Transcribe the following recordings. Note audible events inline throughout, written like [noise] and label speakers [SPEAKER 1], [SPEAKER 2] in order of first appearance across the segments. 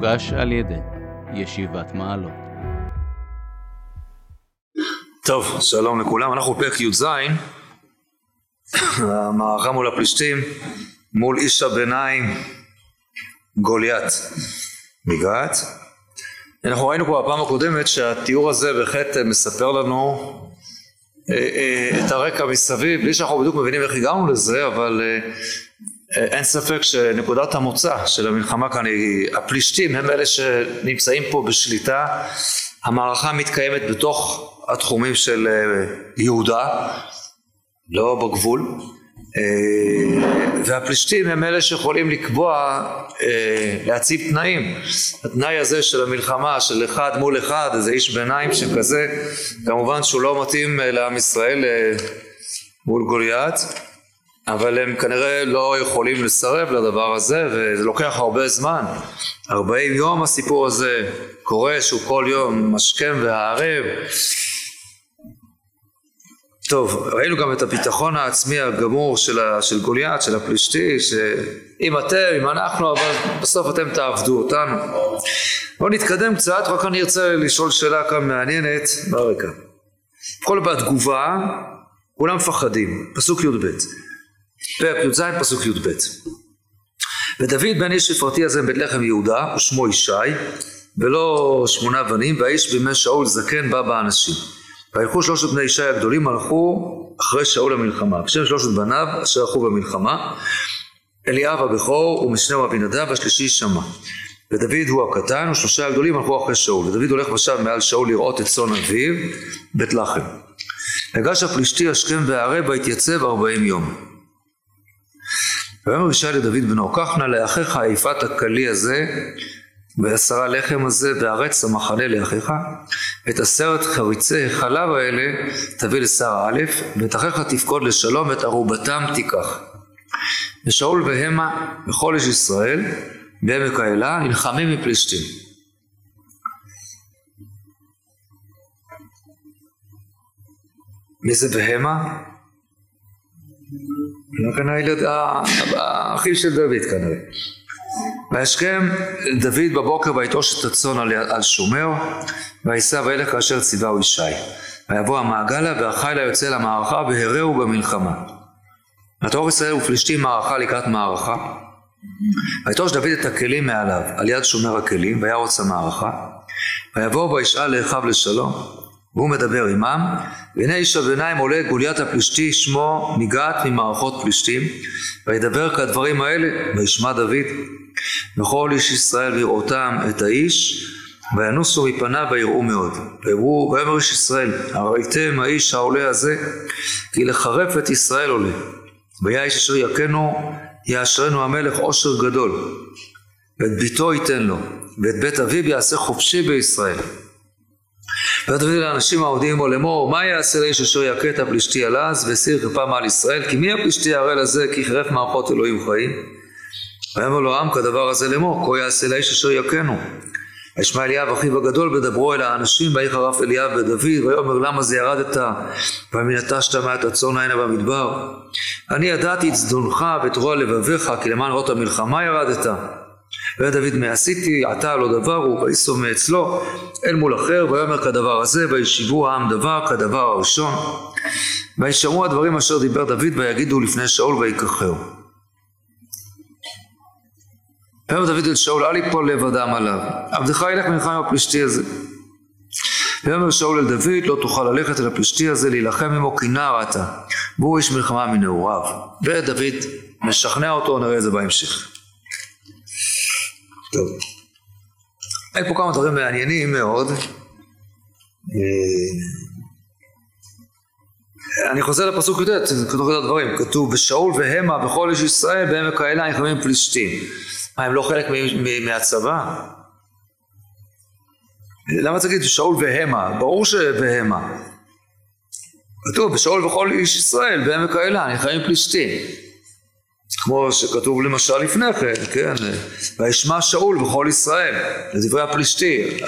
[SPEAKER 1] מוגש על ידי ישיבת מעלות.
[SPEAKER 2] טוב, שלום לכולם, אנחנו בפרק י"ז, המערכה מול הפלישתים, מול איש הביניים גוליית מגת. אנחנו ראינו כבר בפעם הקודמת שהתיאור הזה בהחלט מספר לנו אה, אה, את הרקע מסביב, בלי שאנחנו בדיוק מבינים איך הגענו לזה, אבל אה, אין ספק שנקודת המוצא של המלחמה כאן היא הפלישתים הם אלה שנמצאים פה בשליטה. המערכה מתקיימת בתוך התחומים של יהודה לא בגבול. והפלישתים הם אלה שיכולים לקבוע להציב תנאים. התנאי הזה של המלחמה של אחד מול אחד איזה איש ביניים שכזה כמובן שהוא לא מתאים לעם ישראל מול גוליית אבל הם כנראה לא יכולים לסרב לדבר הזה וזה לוקח הרבה זמן. 40 יום הסיפור הזה קורה שהוא כל יום משכם והערב. טוב ראינו גם את הביטחון העצמי הגמור של, ה, של גוליית של הפלישתי שאם אתם אם אנחנו אבל בסוף אתם תעבדו אותנו. בואו נתקדם קצת רק אני ארצה לשאול שאלה כאן מעניינת. ברקע כל בתגובה כולם מפחדים. פסוק י"ב פרק י"ז פסוק י"ב. ודוד בן איש שפרתי הזה מבית לחם יהודה ושמו ישי ולא שמונה בנים והאיש בימי שאול זקן בא באנשים. וילכו שלושת בני ישי הגדולים הלכו אחרי שאול למלחמה. בשם שלושת בניו אשר הלכו במלחמה אליאב הבכור ומשנהו אבינדב והשלישי שמע. ודוד הוא הקטן ושלושה הגדולים הלכו אחרי שאול. ודוד הולך ושב מעל שאול לראות את צאן אביו בית לחם. הגש הפלישתי השכם והערב והתייצב ארבעים יום ויאמר ישי לדוד בנו קח נא לאחיך יפת הכלי הזה ועשרה לחם הזה וארץ המחנה לאחיך את עשרת חריצי חלב האלה תביא לשר א' ואת אחיך תפקוד לשלום ואת ערובתם תיקח ושאול והמה וכל איש ישראל בעמק האלה נלחמים מפלישתים מי זה בהמה? כנראה האחים של דוד כנראה. וישכם דוד בבוקר ויטוש את הצאן על, על שומר ויישא וילך כאשר ציווהו ישי ויבוא המעגלה והחילה יוצא למערכה והרעו במלחמה. ותאור ישראל ופלישתים מערכה לקראת מערכה ויטוש דוד את הכלים מעליו על יד שומר הכלים וירוץ המערכה ויבוא וישאל לאחיו לשלום והוא מדבר עמם, והנה איש הביניים עולה גוליית הפלישתי שמו ניגעת ממערכות פלישתים, וידבר כדברים האלה, וישמע דוד. וכל איש ישראל בראותם את האיש, וינוסו מפניו ויראו מאוד. ויאמר איש ישראל, הראיתם האיש העולה הזה, כי לחרף את ישראל עולה. והיה איש אשר יכנו, יאשרנו המלך עושר גדול, ואת ביתו ייתן לו, ואת בית אביו יעשה חופשי בישראל. ותביא לאנשים העובדים עמו לאמור מה יעשה לאיש אשר יכה את הפלישתי על אז והסיר כפה מעל ישראל? כי מי הפלישתי הראל הזה כי חירף מערכות אלוהים חיים? ויאמר לו עם כדבר הזה לאמור כה יעשה לאיש אשר יכנו. וישמע אליאב אחיו הגדול ודברו אל האנשים ויהי חרף אליאב ודוד ויאמר למה זה ירדת? ומן נטשת מעט הצאן הנה במדבר. אני ידעתי את זדונך ואת רוע לבביך כי למען ראות המלחמה ירדת והיה דוד מה עשיתי עתה לא דבר הוא ויסו מאצלו אל מול אחר ויאמר כדבר הזה וישיבו העם דבר כדבר הראשון וישמעו הדברים אשר דיבר דוד ויגידו לפני שאול ויקחהו ויאמר דוד אל שאול אל יפול לב אדם עליו עבדך ילך מלחם עם הפלישתי הזה ויאמר שאול אל דוד לא תוכל ללכת אל הפלישתי הזה להילחם עמו כי נער אתה והוא איש מלחמה מנעוריו ודוד משכנע אותו נראה את זה בהמשך טוב. אין פה כמה דברים מעניינים מאוד. אה, אני חוזר לפסוק י"ט, כתוב את הדברים, כתוב ושאול והמה וכל איש ישראל בעמק האלה נלחמים פלישתים. מה הם לא חלק מהצבא? למה צריך להגיד שאול והמה? ברור שבהמה. כתוב ושאול וכל איש ישראל בעמק האלה נלחמים פלישתים. כמו שכתוב למשל לפני כן, כן, וישמע שאול בכל ישראל, לדברי הפלישתי,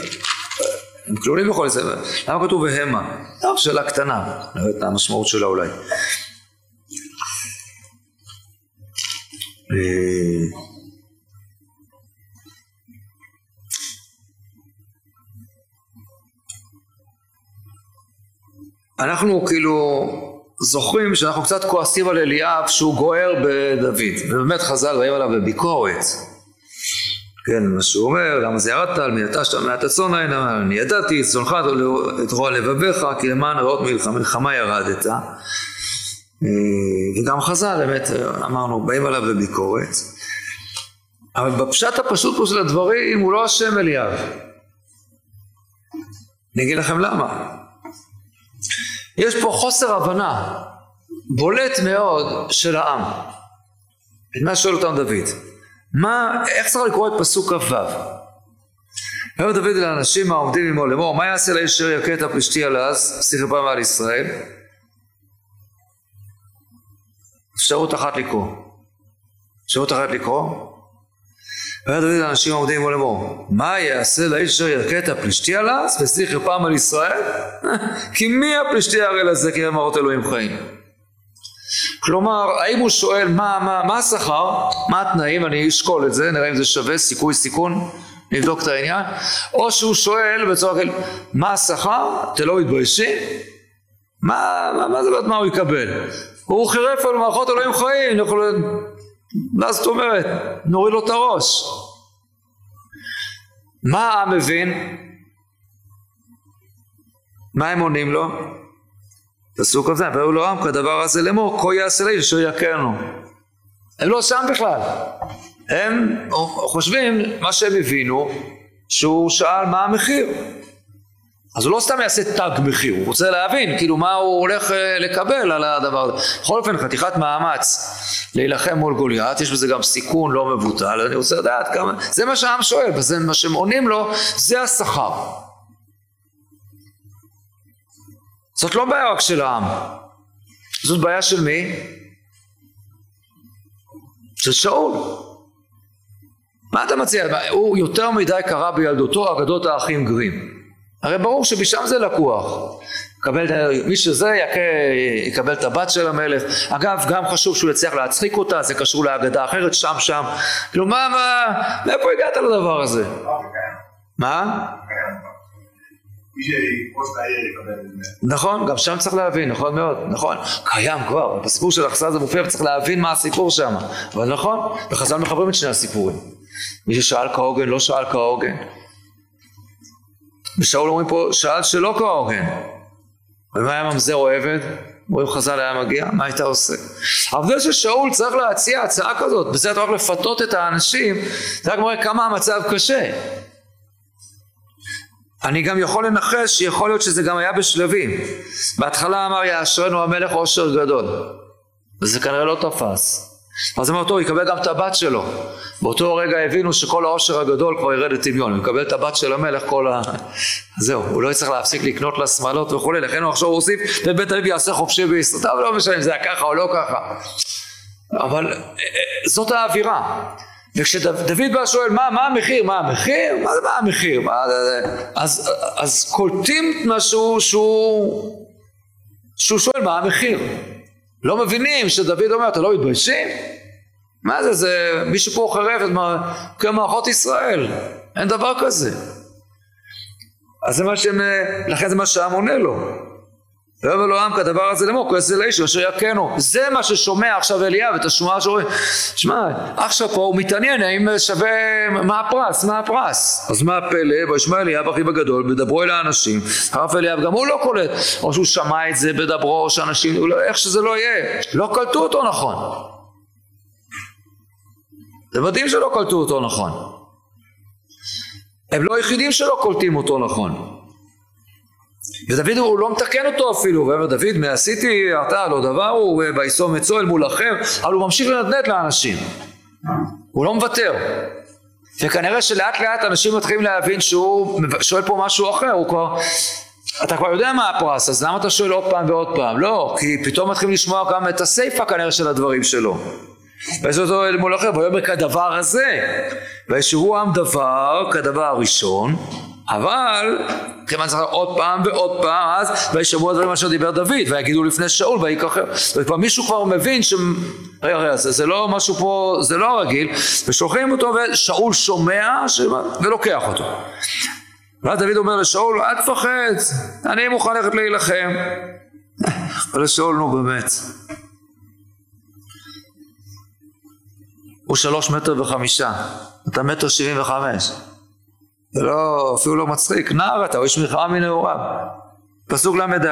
[SPEAKER 2] הם כלולים בכל ישראל, למה כתוב והמה? זו שאלה קטנה, נראה את המשמעות שלה אולי. אה, אנחנו כאילו זוכרים שאנחנו קצת כועסים על אליאב שהוא גוער בדוד, ובאמת חז"ל באים עליו בביקורת. כן, מה שהוא אומר, למה זה ירדת על מי אתה שאתה מעט הצאן הנה, אני ידעתי, צונך את רוע לבביך, כי למען רעות מלחמה, ירדת. אה? וגם חז"ל, באמת, אמרנו, באים עליו בביקורת. אבל בפשט הפשוט פה של הדברים הוא לא השם אליאב. אני אגיד לכם למה. יש פה חוסר הבנה בולט מאוד של העם. את מה שואל אותם דוד? מה, איך צריך לקרוא את פסוק כ"ו? אומר דוד לאנשים העומדים עמו לאמור, מה יעשה לאיש אשר יכה את הפלישתי על אז, שיחי פעם על ישראל? אפשרות אחת לקרוא. אפשרות אחת לקרוא? אומר דוד לאנשים העומדים עמו לאמור, מה יעשה לאיש אשר יכה את הפלישתי על אז, ושיחי פעם על ישראל? כי מי הפלישתי הרי לזה כי אמרות אלוהים חיים? כלומר, האם הוא שואל מה, מה, מה השכר, מה התנאים, אני אשקול את זה, נראה אם זה שווה, סיכוי, סיכון, נבדוק את העניין, או שהוא שואל בצורה כזאת, מה השכר, אתם לא מתביישים? מה, מה, מה זה מה הוא יקבל? הוא חירף על מערכות אלוהים חיים, יכול... מה זאת אומרת? נוריד לו את הראש. מה העם מבין? מה הם עונים לו? פסוק כ"ז, והיו לו עם כדבר הזה לאמור, כה יעשה לאיש אשר יכנו. הם לא שם בכלל. הם חושבים, מה שהם הבינו, שהוא שאל מה המחיר. אז הוא לא סתם יעשה תג מחיר, הוא רוצה להבין כאילו מה הוא הולך אה, לקבל על הדבר הזה. בכל אופן חתיכת מאמץ להילחם מול גוליית, יש בזה גם סיכון לא מבוטל, אני רוצה לדעת כמה, זה מה שהעם שואל, וזה מה שהם עונים לו, זה השכר. זאת לא בעיה רק של העם, זאת בעיה של מי? של שאול. מה אתה מציע? הוא יותר מדי קרא בילדותו אגדות האחים גרים. הרי ברור שמשם זה לקוח. יקבל, מי שזה יכה, יקבל את הבת של המלך. אגב, גם חשוב שהוא יצליח להצחיק אותה, זה קשור לאגדה אחרת שם שם. כאילו, מה, מה, מאיפה הגעת לדבר הזה? מה? נכון, גם שם צריך להבין, נכון מאוד, נכון, קיים כבר, בסיפור של אכסה זה מופיע וצריך להבין מה הסיפור שם, אבל נכון, וחז"ל מחברים את שני הסיפורים. מי ששאל כהוגן לא שאל כהוגן. ושאול אומרים פה, שאל שלא כהוגן. ומה היה ממזר או עבד? רואים חז"ל היה מגיע, מה היית עושה? זה ששאול צריך להציע הצעה כזאת, בזה אתה הולך לפתות את האנשים, זה רק מראה כמה המצב קשה. אני גם יכול לנחש שיכול להיות שזה גם היה בשלבים. בהתחלה אמר יאשרנו המלך עושר גדול, וזה כנראה לא תפס. אז אמר טוב, יקבל גם את הבת שלו. באותו רגע הבינו שכל העושר הגדול כבר ירד לטמיון, הוא יקבל את הבת של המלך כל ה... זהו, הוא לא יצטרך להפסיק לקנות לה שמלות וכולי, לכן הוא עכשיו הוסיף, ובית אביב יעשה חופשי בישראל. טוב, לא משנה אם זה היה ככה או לא ככה. אבל זאת האווירה. וכשדוד בא שואל מה, מה המחיר, מה המחיר, מה מה המחיר, מה, אז, אז קולטים משהו שהוא, שהוא שואל מה המחיר, לא מבינים שדוד אומר אתם לא מתביישים? מה זה, זה מישהו פה חרב את כמערכות ישראל, אין דבר כזה. אז זה מה שהם, לכן זה מה שהעם עונה לו. ויאמר לו עם כדבר הזה לאמור כועס אל האיש אשר יכנו. זה מה ששומע עכשיו אליאב את השמועה שאומרים שמע עכשיו פה הוא מתעניין האם שווה מה הפרס? מה הפרס? אז מה הפלא? וישמע אליאב אחיו הגדול בדברו אל האנשים. הרב אליאב גם הוא לא קולט. או שהוא שמע את זה בדברו או שאנשים לא, איך שזה לא יהיה. לא קלטו אותו נכון. זה מדהים שלא קלטו אותו נכון. הם לא היחידים שלא קולטים אותו נכון ודוד הוא לא מתקן אותו אפילו, הוא אומר דוד מה עשיתי? אתה לא דבר הוא ויסום עצו אל מול אחר, אבל הוא ממשיך לנדנד לאנשים, הוא לא מוותר, וכנראה שלאט לאט אנשים מתחילים להבין שהוא שואל פה משהו אחר, הוא כבר, אתה כבר יודע מה הפרס, אז למה אתה שואל עוד פעם ועוד פעם? לא, כי פתאום מתחילים לשמוע גם את הסיפה כנראה של הדברים שלו. ויש אותו אל מול אחר, ויאמר כדבר הזה, וישבו עם דבר כדבר הראשון אבל כיוון צריך עוד פעם ועוד פעם אז וישמעו הדברים אשר דיבר דוד ויגידו לפני שאול ויקחר וכבר מישהו כבר מבין ש... רגע רגע זה, זה לא משהו פה זה לא רגיל ושולחים אותו ושאול שומע ש... ולוקח אותו ואז דוד אומר לשאול אל תפחד אני מוכן ללכת להילחם [laughs] אבל לשאול נו באמת. הוא שלוש מטר וחמישה, אתה מטר שבעים וחמש. זה לא, אפילו לא מצחיק, נער אתה, הוא איש מלחמה מנעוריו. פסוק ל"ד: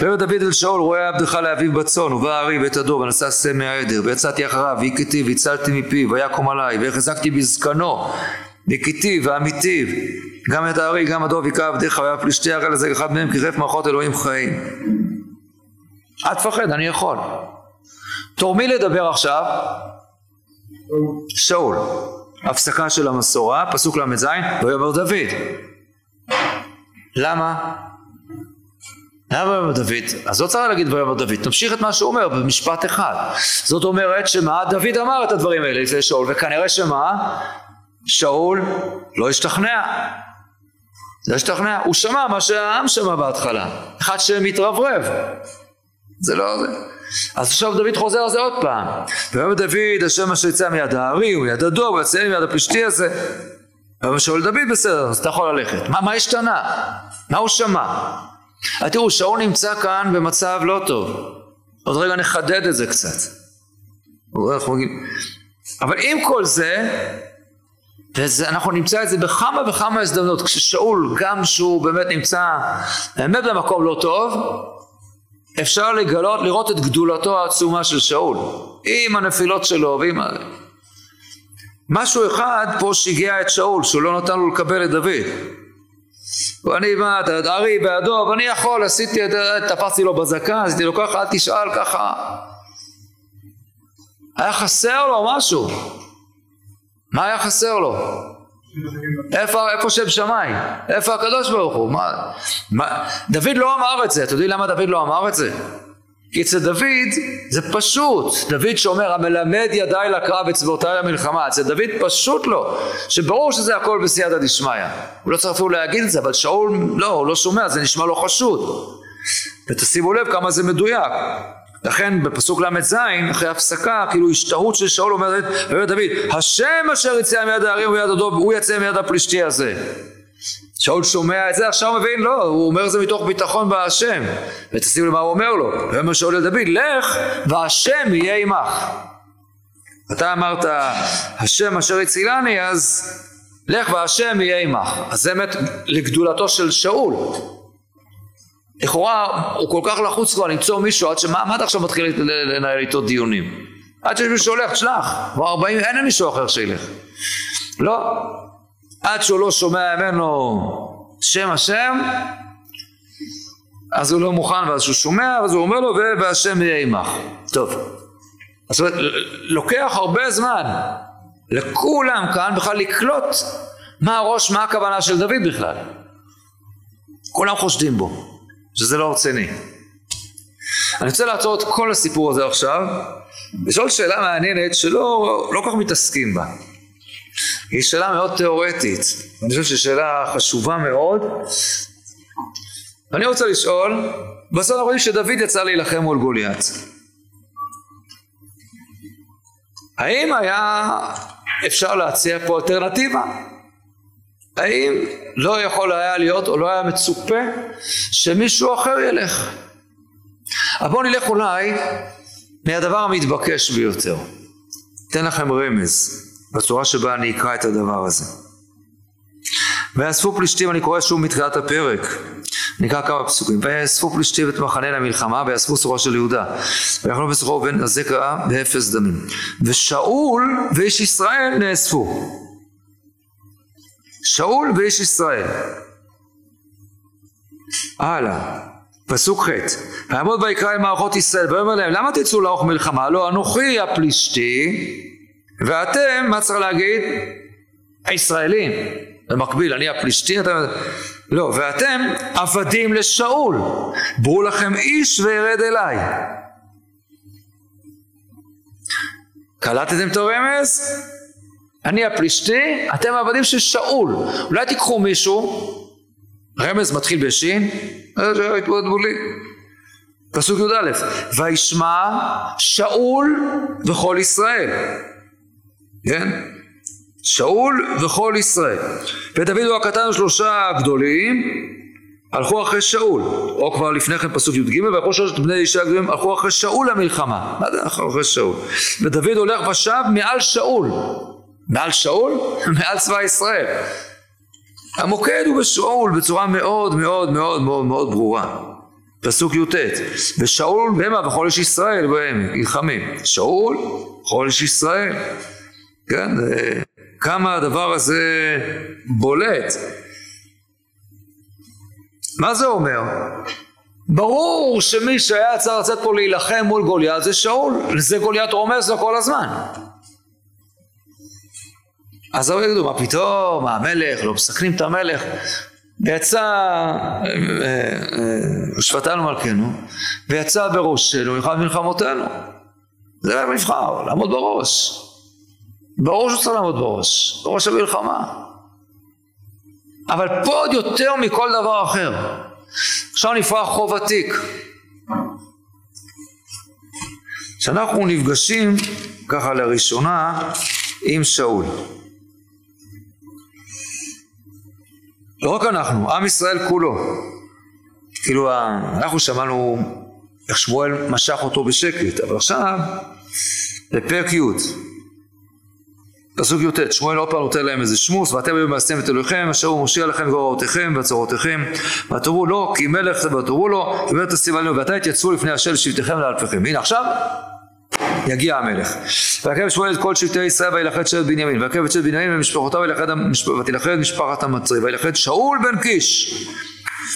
[SPEAKER 2] ויאמר דוד אל שאול רואה עבדך לאביו בצאן ובא הארי ואת הדור ונשא שא מהעדר ויצאתי אחריו והכיתי והצלתי מפיו ויקום עלי והחזקתי בזקנו והכיתי ואמיתיו גם את הארי גם הדור והכה עבדיך והיה פלישתי הרי לזה אחד מהם כי חרף מערכות אלוהים חיים. אל תפחד אני יכול. תורמי לדבר עכשיו שאול הפסקה של המסורה פסוק ל"ז ויאמר דוד למה? למה ויאמר דוד? אז לא צריך להגיד ויאמר דוד, תמשיך את מה שהוא אומר במשפט אחד. זאת אומרת שמה? דוד אמר את הדברים האלה לפני שאול, וכנראה שמה? שאול לא השתכנע. לא השתכנע, הוא שמע מה שהעם שמע בהתחלה, אחד שמתרברב. זה לא זה. אז עכשיו דוד חוזר על זה עוד פעם. ויאמר דוד, השם אשר יצא מיד הארי ומיד הדור ויצא מיד הפלישתי הזה. ויאמר שאול דוד בסדר, אז אתה יכול ללכת. מה, מה השתנה? מה הוא שמע? תראו, שאול נמצא כאן במצב לא טוב. עוד רגע נחדד את זה קצת. אבל עם כל זה, ואנחנו נמצא את זה בכמה וכמה הזדמנות, כששאול, גם שהוא באמת נמצא באמת במקום לא טוב, אפשר לגלות, לראות את גדולתו העצומה של שאול, עם הנפילות שלו ועם... משהו אחד פה שיגע את שאול, שהוא לא נתן לו לקבל את דוד. ואני מה, ארי בעדו, ואני יכול, עשיתי, תפסתי לו בזקה, עשיתי לו ככה, אל תשאל ככה. היה חסר לו משהו. מה היה חסר לו? איפה, איפה שם שמיים? איפה הקדוש ברוך הוא? מה, מה, דוד לא אמר את זה, אתם יודעים למה דוד לא אמר את זה? כי אצל דוד זה פשוט, דוד שאומר המלמד ידיי לקרב אצבעותיי למלחמה, אצל דוד פשוט לא, שברור שזה הכל בסייעתא דשמיא, הוא לא צריך אפילו להגיד את זה, אבל שאול לא, הוא לא שומע, זה נשמע לו חשוד, ותשימו לב כמה זה מדויק, לכן בפסוק ל"ז אחרי הפסקה כאילו השתהות של שאול אומרת דוד השם אשר יצא מיד הערים ומיד הדוב הוא יצא מיד הפלישתי הזה שאול שומע את זה, עכשיו מבין, לא, הוא אומר זה מתוך ביטחון בהשם. ותשימו למה הוא אומר לו. ואומר שאול אל דוד, לך והשם יהיה עמך. אתה אמרת, השם אשר הצילני, אז לך והשם יהיה עמך. אז זה באמת לגדולתו של שאול. לכאורה הוא כל כך לחוץ כבר למצוא מישהו עד שמה אתה עכשיו מתחיל לנהל איתו דיונים? עד שיש מישהו שהולך, שלח, כבר 40, אין מישהו אחר שילך. לא, עד שהוא לא שומע ממנו שם השם אז הוא לא מוכן ואז הוא שומע אז הוא אומר לו והשם יהיה עמך. טוב. זאת אומרת לוקח הרבה זמן לכולם כאן בכלל לקלוט מה הראש מה הכוונה של דוד בכלל. כולם חושדים בו שזה לא רציני אני רוצה לעצור את כל הסיפור הזה עכשיו לשאול שאלה מעניינת שלא לא כל כך מתעסקים בה היא שאלה מאוד תיאורטית, אני חושב שהיא שאלה חשובה מאוד. אני רוצה לשאול, בסוף אנחנו רואים שדוד יצא להילחם מול גוליית. האם היה אפשר להציע פה אלטרנטיבה? האם לא יכול היה להיות או לא היה מצופה שמישהו אחר ילך? אבל בואו נלך אולי מהדבר המתבקש ביותר. אתן לכם רמז. בצורה שבה אני אקרא את הדבר הזה. ויאספו פלישתים, אני קורא שוב מתחילת הפרק, נקרא כמה פסוקים, ויאספו פלישתים את מחנה למלחמה ויאספו סורו של יהודה ויכלו בסורו ובן הזקה באפס דמים ושאול ואיש ישראל נאספו שאול ואיש ישראל הלאה פסוק ח' ויעמוד ויקרא אל מערכות ישראל ויאמר להם למה תצאו לערוך מלחמה לא אנוכי הפלישתי ואתם, מה צריך להגיד? הישראלים. במקביל, אני הפלישתים, אתם... לא, ואתם עבדים לשאול. ברו לכם איש וירד אליי. קלטתם את הרמז? אני הפלישתי, אתם העבדים של שאול. אולי תיקחו מישהו, רמז מתחיל בשין, התבודדו לי. פסוק י"א, וישמע שאול וכל ישראל. כן? שאול וכל ישראל. ודוד הוא הקטן שלושה גדולים, הלכו אחרי שאול, או כבר לפני כן פסוק י"ג, והלכו שלושת בני אישה הגדולים, הלכו אחרי שאול למלחמה. מה זה הלכו אחרי שאול? ודוד הולך ושב מעל שאול. מעל שאול? מעל צבא ישראל. המוקד הוא בשאול בצורה מאוד מאוד מאוד מאוד מאוד ברורה. פסוק י"ט ושאול בהמה וכל איש ישראל בהם נלחמים. שאול, כל איש ישראל. כן, כמה הדבר הזה בולט. מה זה אומר? ברור שמי שהיה צריך לצאת פה להילחם מול גוליית זה שאול, לזה גוליית רומז לו כל הזמן. אז הוא יגידו, מה פתאום, מה המלך, לא מסכנים את המלך. ויצא, ושפטנו מלכנו, ויצא בראשנו מלחמת מלחמותינו. זה היה מבחר, לעמוד בראש. ברור שהוא צריך לעמוד בראש, בראש המלחמה. אבל פה עוד יותר מכל דבר אחר. עכשיו נפרח חוב עתיק. כשאנחנו נפגשים ככה לראשונה עם שאול. לא רק אנחנו, עם ישראל כולו. כאילו אנחנו שמענו איך שמואל משך אותו בשקט, אבל עכשיו בפרק י' פסוק י"ט, שמואל עוד פעם נותן להם איזה שמוס, ואתם היו מעשיתם את אלוהיכם, אשר הוא מושיע לכם גוררותיכם והצורותיכם, ותאמרו לו, כי מלך זה ותאמרו לו, ובאמת תשים עלינו, ואתה יתייצבו לפני השם לשבטיכם לאלפיכם. הנה עכשיו, יגיע המלך. ויקם שמואל את כל שבטי ישראל וילכד שבט בנימין, ויקם את שבט בנימין ומשפחותיו ותלכד משפחת המצרי, וילכד שאול בן קיש.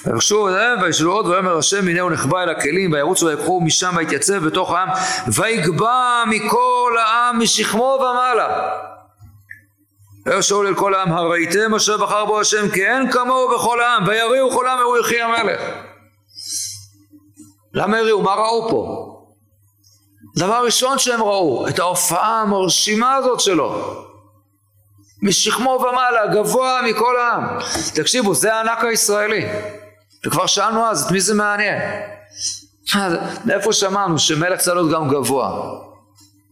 [SPEAKER 2] ויבקשו אליהם וישאלו עוד ויאמר השם הנה הוא נחבא אל הכלים וירוצו ויקחו משם ויתייצב בתוך העם ויגבע מכל העם משכמו ומעלה ויאמר שאול אל כל העם הראיתם אשר בחר בו השם כי אין כמוהו בכל העם ויריעו כל העם והוא יחי המלך למה הריעו? מה ראו פה? דבר ראשון שהם ראו את ההופעה המרשימה הזאת שלו. משכמו ומעלה גבוה מכל העם. תקשיבו זה הענק הישראלי. וכבר שאלנו אז את מי זה מעניין? מאיפה שמענו שמלך צריך להיות גם גבוה?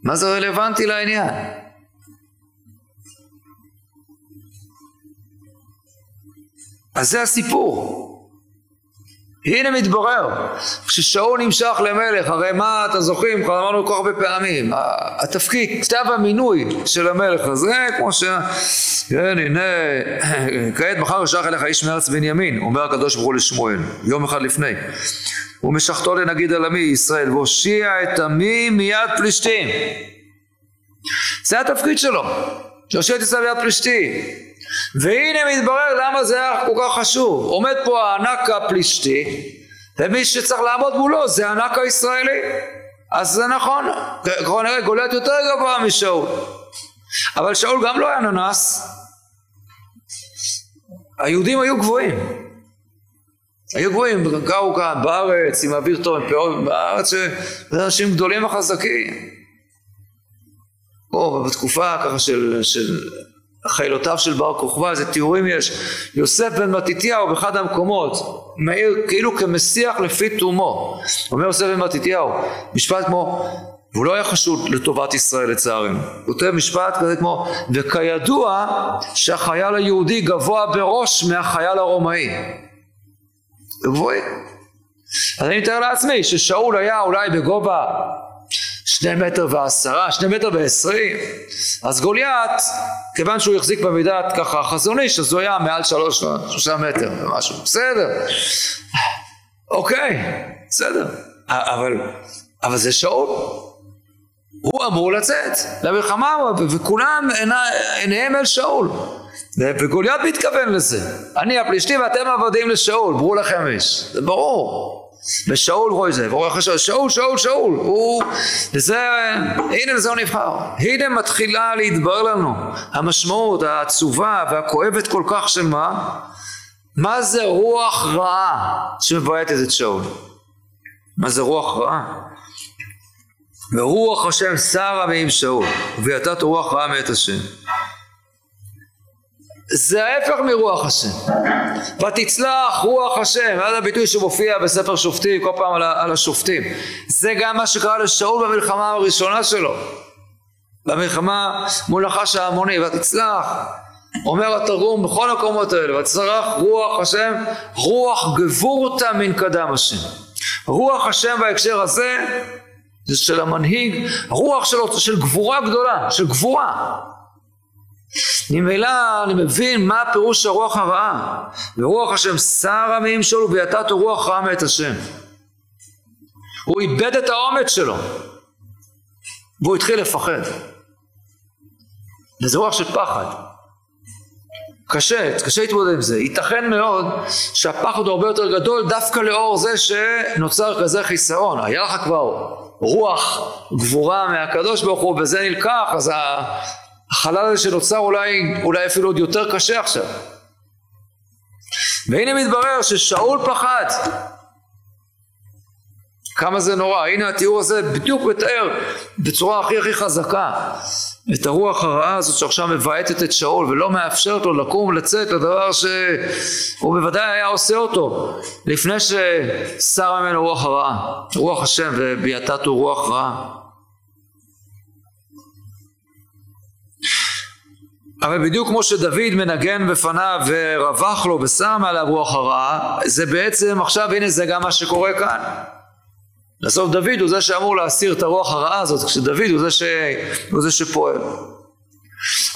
[SPEAKER 2] מה זה רלוונטי לעניין? אז זה הסיפור. הנה מתברר, כששאול נמשך למלך, הרי מה אתה זוכרים, כבר אמרנו כל כך הרבה פעמים, התפקיד, כתב המינוי של המלך הזה, כמו ש... כן, הנה, כעת מחר ישלח אליך איש מארץ בנימין, אומר הקדוש ברוך הוא לשמואל, יום אחד לפני. ומשכתו לנגיד על עמי ישראל, והושיע את עמי מיד פלישתים. זה התפקיד שלו, שהושיע את ישראל מיד פלישתים. והנה מתברר למה זה היה כל כך חשוב. עומד פה הענק הפלישתי, ומי שצריך לעמוד מולו זה הענק הישראלי. אז זה נכון, ככל נראה גולט יותר גבוה משאול. אבל שאול גם לא היה ננס. היהודים היו גבוהים. היו גבוהים, גרו כאן בארץ עם אוויר טוב, עם פאות, בארץ שזה אנשים גדולים וחזקים. פה בתקופה ככה של, של חילותיו של בר כוכבא, איזה תיאורים יש. יוסף בן מתתיהו באחד המקומות, מאיר כאילו כמסיח לפי תומו. אומר יוסף בן מתתיהו, משפט כמו, והוא לא היה חשוד לטובת ישראל לצערנו. הוא כותב משפט כזה כמו, וכידוע שהחייל היהודי גבוה בראש מהחייל הרומאי. גבוהים. אז אני מתאר לעצמי ששאול היה אולי בגובה שני מטר ועשרה, שני מטר ועשרים. אז גוליית, כיוון שהוא החזיק במידת ככה חזון איש, אז הוא היה מעל שלוש, שלושה מטר ומשהו. בסדר. אוקיי, בסדר. אבל, אבל זה שאול. הוא אמור לצאת למלחמה, וכולם עיניהם אל שאול. וגוליית מתכוון לזה. אני הפלישתי ואתם עבדים לשאול, ברור לכם איש. זה ברור. ושאול רואה זה, והוא אחרי שאול, שאול, שאול, שאול, הוא, וזה, הנה לזה הוא נבחר, הנה מתחילה להתברר לנו המשמעות העצובה והכואבת כל כך של מה? מה זה רוח רעה שמבועטת את שאול? מה זה רוח רעה? ורוח השם שרה מעם שאול, וביתת רוח רעה מאת השם. זה ההפך מרוח השם. ותצלח רוח השם, זה הביטוי שמופיע בספר שופטים, כל פעם על השופטים. זה גם מה שקרה לשאול במלחמה הראשונה שלו. במלחמה מול נחש ההמוני, ותצלח. אומר התרגום בכל המקומות האלה, וצרח רוח השם, רוח גבורתא מן קדם השם. רוח השם בהקשר הזה, זה של המנהיג, רוח שלו של גבורה גדולה, של גבורה. ממילא אני מבין מה פירוש הרוח הרעה. ורוח השם סרה מימשול ויתתו רוח רעה מאת השם. הוא איבד את האומץ שלו, והוא התחיל לפחד. וזה רוח של פחד. קשה, קשה להתמודד עם זה. ייתכן מאוד שהפחד הוא הרבה יותר גדול דווקא לאור זה שנוצר כזה חיסרון. היה לך כבר רוח גבורה מהקדוש ברוך הוא וזה נלקח, אז החלל הזה שנוצר אולי, אולי אפילו עוד יותר קשה עכשיו. והנה מתברר ששאול פחד. כמה זה נורא. הנה התיאור הזה בדיוק מתאר בצורה הכי הכי חזקה את הרוח הרעה הזאת שעכשיו מבעטת את שאול ולא מאפשרת לו לקום ולצאת לדבר שהוא בוודאי היה עושה אותו לפני ששר ממנו רוח הרעה, רוח השם וביאתת הוא רוח רעה. אבל בדיוק כמו שדוד מנגן בפניו ורווח לו ושם עליו רוח הרעה, זה בעצם עכשיו הנה זה גם מה שקורה כאן. בסוף דוד הוא זה שאמור להסיר את הרוח הרעה הזאת, כשדוד הוא זה, ש... הוא זה שפועל.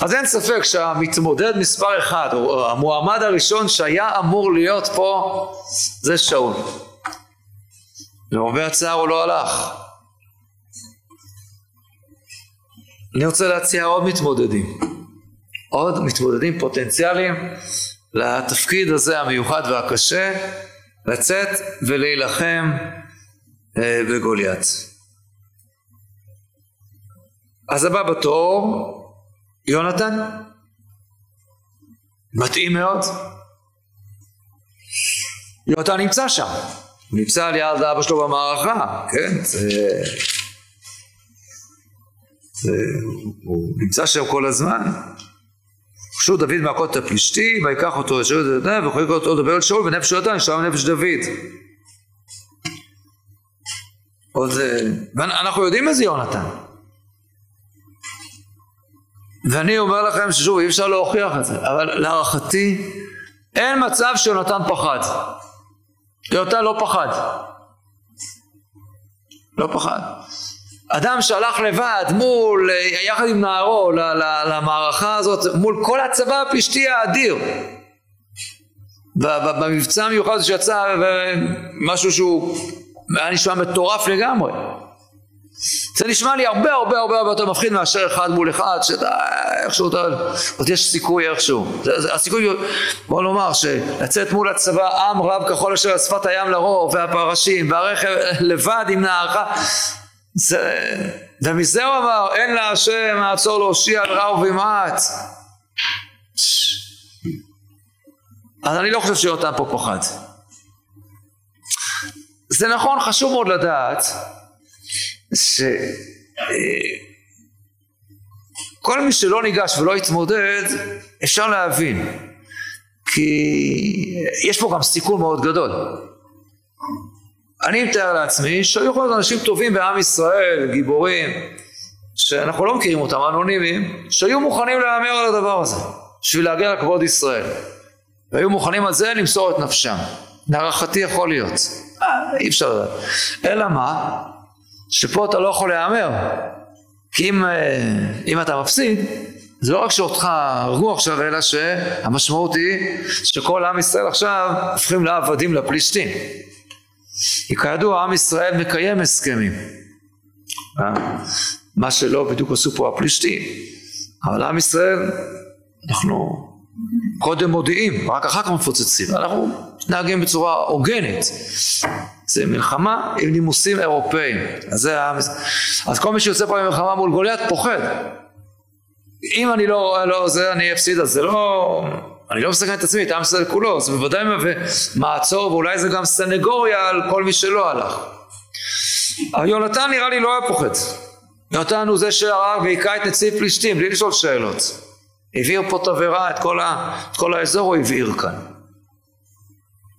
[SPEAKER 2] אז אין ספק שהמתמודד מספר אחד, או המועמד הראשון שהיה אמור להיות פה, זה שאול. למרבה הצער הוא לא הלך. אני רוצה להציע עוד מתמודדים, עוד מתמודדים פוטנציאליים לתפקיד הזה המיוחד והקשה, לצאת ולהילחם בגוליית. אז הבא בתור, יונתן, מתאים מאוד. יונתן נמצא שם, הוא נמצא ליד אבא שלו במערכה, כן, זה... זה... הוא נמצא שם כל הזמן. פשוט דוד מהכות הפלישתי, ויקח אותו את שאול וחילק אותו לדבר על שאול ונפש יונתן נשאר נפש דוד. עוד, אנחנו יודעים איזה יונתן. ואני אומר לכם ששוב אי אפשר להוכיח את זה, אבל להערכתי אין מצב שיונתן פחד. יונתן לא פחד. לא פחד. אדם שהלך לבד מול, יחד עם נערו למערכה הזאת, מול כל הצבא הפלישתי האדיר. במבצע המיוחד שיצא משהו שהוא היה נשמע מטורף לגמרי. זה נשמע לי הרבה הרבה הרבה הרבה יותר מפחיד מאשר אחד מול אחד, שאיכשהו, עוד יש סיכוי איכשהו. זה, זה, הסיכוי, בוא נאמר, שלצאת מול הצבא עם רב כחול אשר על שפת הים לרוב, והפרשים, והרכב לבד עם נערכה, זה, ומזה הוא אמר, אין לה השם מעצור להושיע על רע ובמעט. אז אני לא חושב שיונתן פה פוחד. זה נכון, חשוב מאוד לדעת שכל מי שלא ניגש ולא יתמודד, אפשר להבין, כי יש פה גם סיכון מאוד גדול. אני מתאר לעצמי שהיו יכולים להיות אנשים טובים בעם ישראל, גיבורים, שאנחנו לא מכירים אותם, אנונימיים, שהיו מוכנים להמר על הדבר הזה, בשביל להגן על כבוד ישראל. והיו מוכנים על זה למסור את נפשם. להערכתי יכול להיות. אה, אי אפשר לדעת. אלא מה? שפה אתה לא יכול להמר. כי אם, אה, אם אתה מפסיד, זה לא רק שאותך הרגו עכשיו, אלא שהמשמעות היא שכל עם ישראל עכשיו הופכים לעבדים לפלישתים. כי כידוע עם ישראל מקיים הסכמים. אה? מה שלא בדיוק עשו פה הפלישתים. אבל עם ישראל, אנחנו קודם מודיעים, רק אחר כך מפוצצים. אנחנו מתנהגים בצורה הוגנת. זה מלחמה עם נימוסים אירופאים. אז, זה, אז כל מי שיוצא פה במלחמה מול גוליית פוחד. אם אני לא, לא זה, אני אפסיד, אז זה לא... אני לא מסכן את עצמי, את עם ישראל כולו, זה בוודאי מהווה מעצור, ואולי זה גם סנגוריה על כל מי שלא הלך. אבל יונתן נראה לי לא היה פוחד. יונתן הוא זה שהרג והיכה את נציב פלישתים, בלי לשאול שאלות. הבעיר פה תבערה, את כל, את כל האזור הוא הבעיר כאן.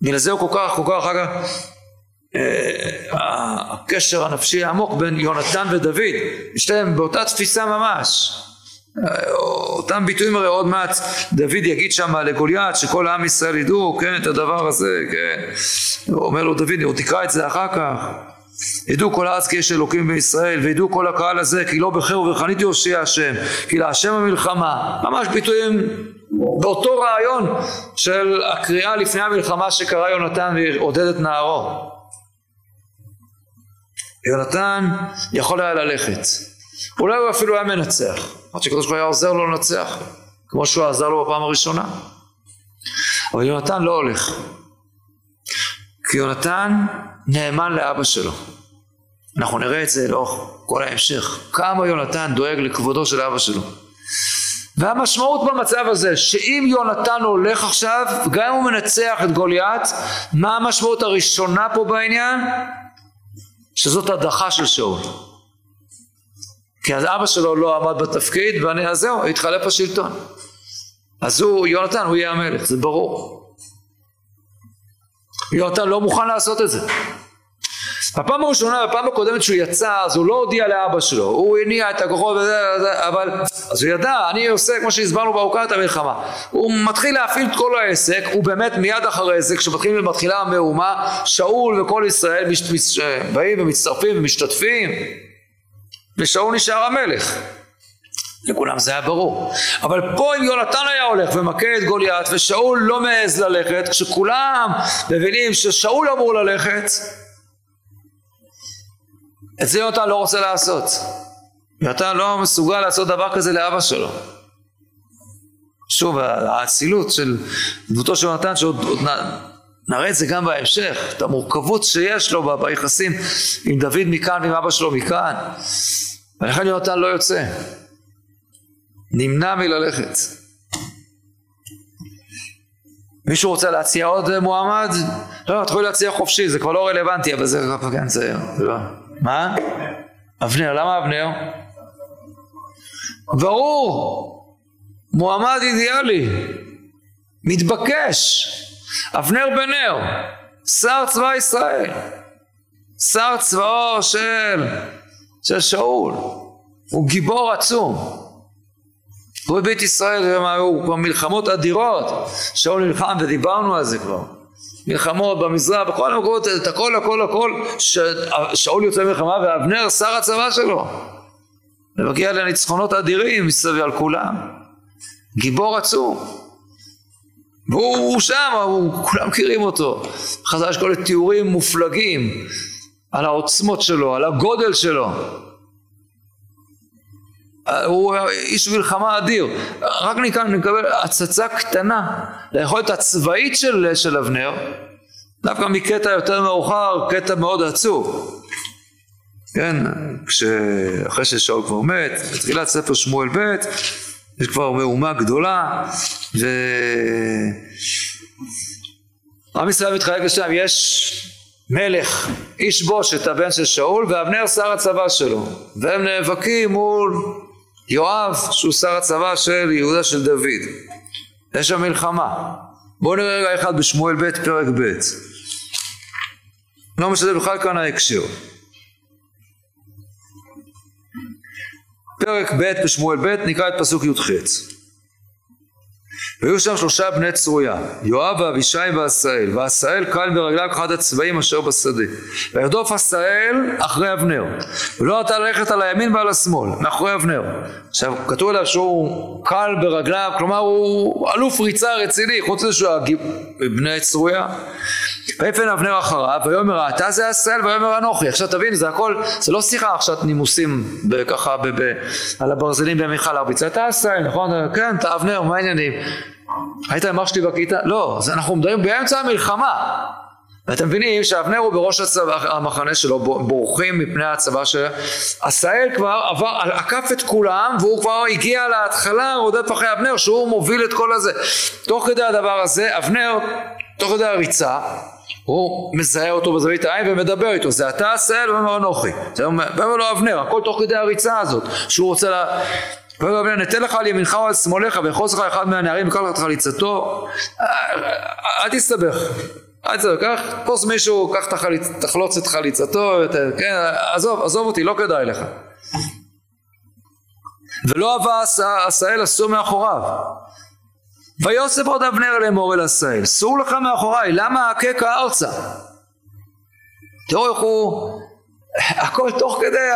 [SPEAKER 2] בגלל זה הוא כל כך, כל כך, אגב, אה, הקשר הנפשי העמוק בין יונתן ודוד, שתיהם באותה תפיסה ממש. אותם ביטויים הרי עוד מעט דוד יגיד שם לגוליית שכל עם ישראל ידעו כן את הדבר הזה כן. אומר לו דוד הוא תקרא את זה אחר כך. ידעו כל הארץ כי יש אלוקים בישראל וידעו כל הקהל הזה כי לא בחר ובחנית יושיע השם כי להשם המלחמה. ממש ביטויים באותו רעיון של הקריאה לפני המלחמה שקרא יונתן ועודד את נערו. יונתן יכול היה ללכת אולי הוא אפילו היה מנצח. עד שקדוש ברוך הוא היה עוזר לו לנצח כמו שהוא עזר לו בפעם הראשונה. אבל יונתן לא הולך כי יונתן נאמן לאבא שלו. אנחנו נראה את זה לאורך כל ההמשך. כמה יונתן דואג לכבודו של אבא שלו. והמשמעות במצב הזה שאם יונתן הולך עכשיו גם אם הוא מנצח את גוליית מה המשמעות הראשונה פה בעניין? שזאת הדחה של שאול כי אז אבא שלו לא עמד בתפקיד ואני אז זהו התחלף השלטון. אז הוא יונתן הוא יהיה המלך זה ברור. יונתן לא מוכן לעשות את זה. בפעם הראשונה, בפעם הקודמת שהוא יצא, אז הוא לא הודיע לאבא שלו, הוא הניע את הכוחות וזה, אבל, אז הוא ידע, אני עושה כמו שהסברנו בארוכת המלחמה, הוא מתחיל להפעיל את כל העסק, הוא באמת מיד אחרי זה, כשמתחילה המהומה, שאול וכל ישראל מש, מש, באים ומצטרפים ומשתתפים, ושאול נשאר המלך. לכולם זה היה ברור. אבל פה אם יונתן היה הולך ומכה את גוליית ושאול לא מעז ללכת, כשכולם מבינים ששאול אמור ללכת, את זה יונתן לא רוצה לעשות. יונתן לא מסוגל לעשות דבר כזה לאבא שלו. שוב, האצילות של דמותו של יונתן, שעוד עוד נראה את זה גם בהמשך, את המורכבות שיש לו ביחסים עם דוד מכאן ועם אבא שלו מכאן. ולכן יונתן לא יוצא. נמנע מללכת. מישהו רוצה להציע עוד מועמד? לא, תוכלו להציע חופשי, זה כבר לא רלוונטי, אבל זה, כן, זה, זה לא. מה? אבנר, למה אבנר? ברור, מועמד אידיאלי, מתבקש, אבנר בן נר, שר צבא ישראל, שר צבאו של, של שאול, הוא גיבור עצום, הוא בבית ישראל, הוא כבר מלחמות אדירות, שאול נלחם ודיברנו על זה כבר מלחמות במזרח, בכל המקומות, את הכל הכל הכל, שאול יוצא מלחמה ואבנר שר הצבא שלו. ומגיע לניצחונות אדירים מסביב על כולם. גיבור עצום. והוא שם, הוא, כולם מכירים אותו. חזר יש כל תיאורים מופלגים על העוצמות שלו, על הגודל שלו. הוא איש מלחמה אדיר. רק מכאן נקבל הצצה קטנה ליכולת הצבאית של, של אבנר, דווקא מקטע יותר מאוחר, קטע מאוד עצוב. כן, אחרי ששאול כבר מת, בתחילת ספר שמואל ב', יש כבר מהומה גדולה, ו... עם ישראל מתחלק לשם, יש מלך, איש בושת, הבן של שאול, ואבנר שר הצבא שלו, והם נאבקים מול יואב שהוא שר הצבא של יהודה של דוד. יש שם מלחמה. בואו נראה רגע אחד בשמואל ב' פרק ב' לא משנה בכלל כאן ההקשר פרק ב' בשמואל ב' נקרא את פסוק י"ח והיו שם שלושה בני צרויה, יואב ואבישי ועשאל, ועשאל קל ברגליו כאחד הצבאים אשר בשדה. וירדוף עשאל אחרי אבנר, ולא נתן ללכת על הימין ועל השמאל, מאחורי אבנר. עכשיו, כתוב עליו שהוא קל ברגליו, כלומר הוא אלוף ריצה רציני, חוץ מזה שהוא בני צרויה. ויפן אבנר אחריו, ויאמר אתה זה עשאל, ויאמר אנוכי. עכשיו תבין, זה הכל, זה לא שיחה עכשיו נימוסים ככה על הברזלים במיכל הרביצה, אתה עשאל, נכון? כן, אתה אבנר, מה העניינים? היית עם אח שלי בכיתה? לא, אז אנחנו מדברים באמצע המלחמה. ואתם מבינים שאבנר הוא בראש הצבא, המחנה שלו, בורחים מפני הצבא שלו. עשאל כבר עבר, עקף את כולם, והוא כבר הגיע להתחלה, רודף אחרי אבנר, שהוא מוביל את כל הזה. תוך כדי הדבר הזה, אבנר, תוך כדי הריצה, הוא מזהה אותו בזווית העין ומדבר איתו, זה אתה עשאל? ואומר אנוכי. ואומר לו אבנר, הכל תוך כדי הריצה הזאת, שהוא רוצה לה... ואומר רבי נתן לך על ימינך או על שמאלך ויחוס לך אחד מהנערים וקח לך חליצתו אל תסתבך אל תסתבך קח תפוס מישהו קח תחלוץ את חליצתו כן עזוב עזוב אותי לא כדאי לך ולא אבה עשאל עשו מאחוריו. ויוסף עוד אבנר לאמור אל עשאל, סור לך מאחוריי, למה אככה ארצה? תראו איך הוא, הכל תוך כדי,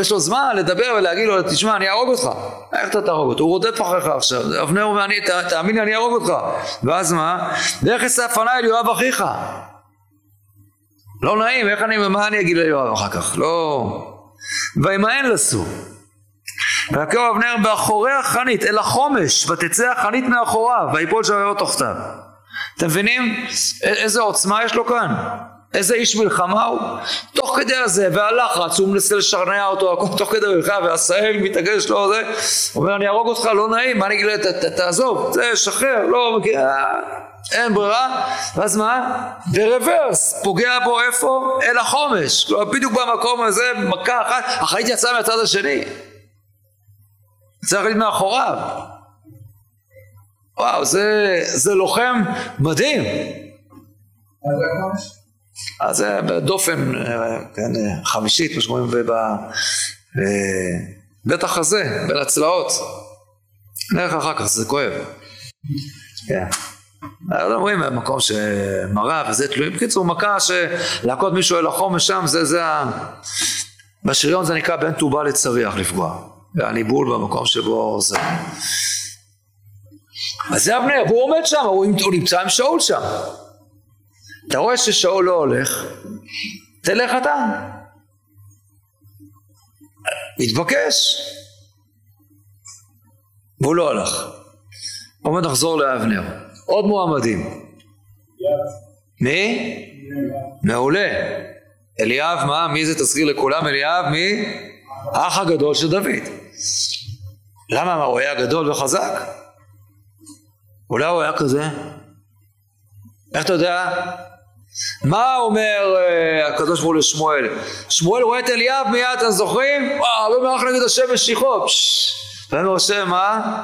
[SPEAKER 2] יש לו זמן לדבר ולהגיד לו, תשמע, אני אהרוג אותך. איך אתה תהרוג אותו? הוא רודף אחריך עכשיו, אבנר ואני, תאמין לי, אני אהרוג אותך. ואז מה? לך אסע פניי אל יואב אחיך. לא נעים, איך אני, מה אני אגיד ליואב אחר כך? לא... וימאן לסור. ויקרב אבנר באחורי החנית אל החומש ותצא החנית מאחוריו ויפול שם תחתיו. אתם מבינים איזה עוצמה יש לו כאן? איזה איש מלחמה הוא? תוך כדי הזה והלחץ הוא מנסה לשכנע אותו הכל תוך כדי מלחמה והעשהאל מתעגש לו זה אומר אני אהרוג אותך לא נעים מה אני אגיד לו תעזוב זה שחרר לא אין ברירה ואז מה? ברוורס פוגע בו איפה? אל החומש כלומר בדיוק במקום הזה מכה אחת החייט יצאה מהצד השני צריך להיות מאחוריו וואו זה, זה לוחם מדהים אז זה בדופן כן, חמישית, מה שאומרים, בבית החזה, בין הצלעות. נלך אחר כך, זה כואב. כן. אז אומרים במקום שמראה וזה תלויים. בקיצור, מכה שלהכות מישהו אל החומש שם, זה, זה ה... בשריון זה נקרא בין טובה לצריח לפגוע. והניבול במקום שבו זה. אז זה אבנר, והוא עומד שם, הוא, הוא נמצא עם שאול שם. אתה רואה ששאול לא הולך, תלך אתה. מתבקש. והוא לא הלך. עומד לחזור לאבנר. עוד מועמדים. מי? מעולה. אליאב, מה? מי זה תזכיר לכולם? אליאב, מי? האח הגדול של דוד. למה? מה, הוא היה גדול וחזק? אולי הוא היה כזה? איך אתה יודע? מה אומר uh, הקדוש ברוך הוא לשמואל? שמואל רואה את אליאב מיד, אתם זוכרים? וואו, לא מלך נגד השם משיחו. ואומר השם, מה?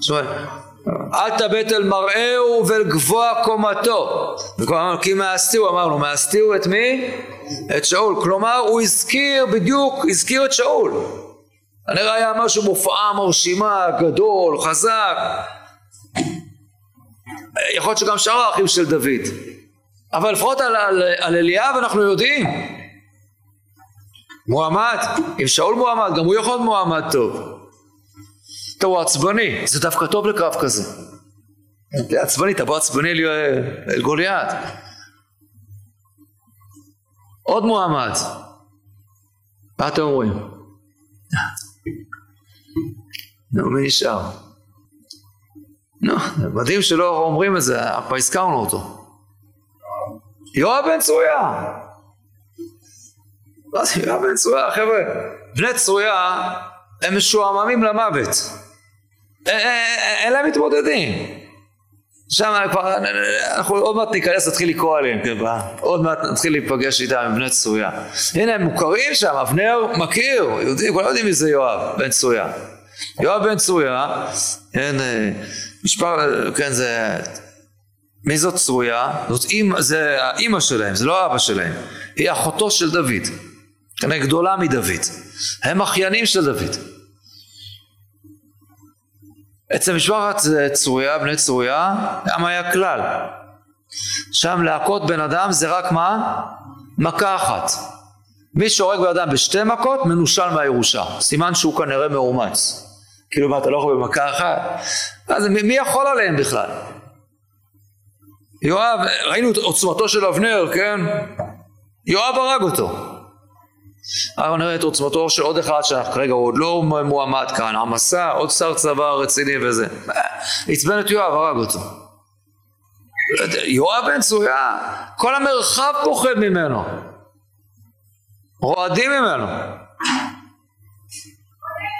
[SPEAKER 2] שמואל, אל תבט אל מראהו ואל גבוה קומתו. כי מאסתיהו אמרנו, מאסתיהו את מי? את שאול. כלומר, הוא הזכיר בדיוק, הזכיר את שאול. הנראה היה משהו מופעה מרשימה, גדול, חזק. יכול להיות שגם שאר האחים של דוד. אבל לפחות על, על, על אליאב אנחנו יודעים. מועמד, אם שאול מועמד, גם הוא יכול להיות מועמד טוב. טוב, הוא עצבני, זה דווקא טוב לקרב כזה. זה עצבני, תבוא עצבני אל, אל גוליית. עוד מועמד. מה אתם אומרים? נו, מי נשאר? נו, מדהים שלא אומרים את זה, כבר הזכרנו אותו. יואב בן צרויה. מה זה יואב בן צרויה? חבר'ה, בני צרויה הם משועממים למוות. אין להם מתמודדים. שם כבר, אנחנו עוד מעט ניכנס, נתחיל לקרוא עליהם, כן, עוד מעט נתחיל להיפגש איתם עם בני צרויה. הנה הם מוכרים שם, אבנר מכיר, יודעים, כולם יודעים מי זה יואב בן צרויה. יואב בן צרויה, כן, אה, משפר, כן, זה מי זאת צרויה? זאת אימא, זה האימא שלהם, זה לא האבא שלהם. היא אחותו של דוד. כנראה גדולה מדוד. הם אחיינים של דוד. אצל משפחת צרויה, בני צרויה, גם היה כלל. שם להכות בן אדם זה רק מה? מכה אחת. מי שהורג בן אדם בשתי מכות, מנושל מהירושה. סימן שהוא כנראה מאומץ. כאילו מה, אתה לא יכול במכה אחת? אז מי יכול עליהם בכלל? יואב, ראינו את עוצמתו של אבנר, כן? יואב הרג אותו. אבל נראה את עוצמתו של עוד אחד שכרגע הוא עוד לא מועמד כאן, עמסה, עוד שר צבא רציני וזה. עצבן את יואב, הרג אותו. יואב בן צרויה, כל המרחב פוחד ממנו. רועדים ממנו.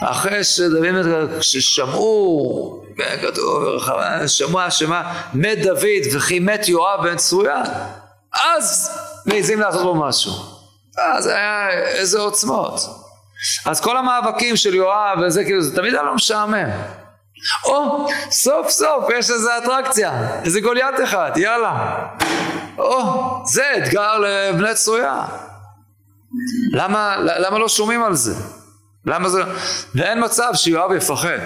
[SPEAKER 2] אחרי שדוד ששמעו כתוב, שמוע שמה מת דוד וכי מת יואב בן צרויה אז מעזים לעשות בו משהו. אז היה איזה עוצמות. אז כל המאבקים של יואב וזה כאילו זה תמיד היה לא משעמם. או סוף סוף יש איזה אטרקציה איזה גוליית אחד יאללה. או זה אתגר לבני צרויה. למה, למה לא שומעים על זה למה זה... ואין מצב שיואב יפחד.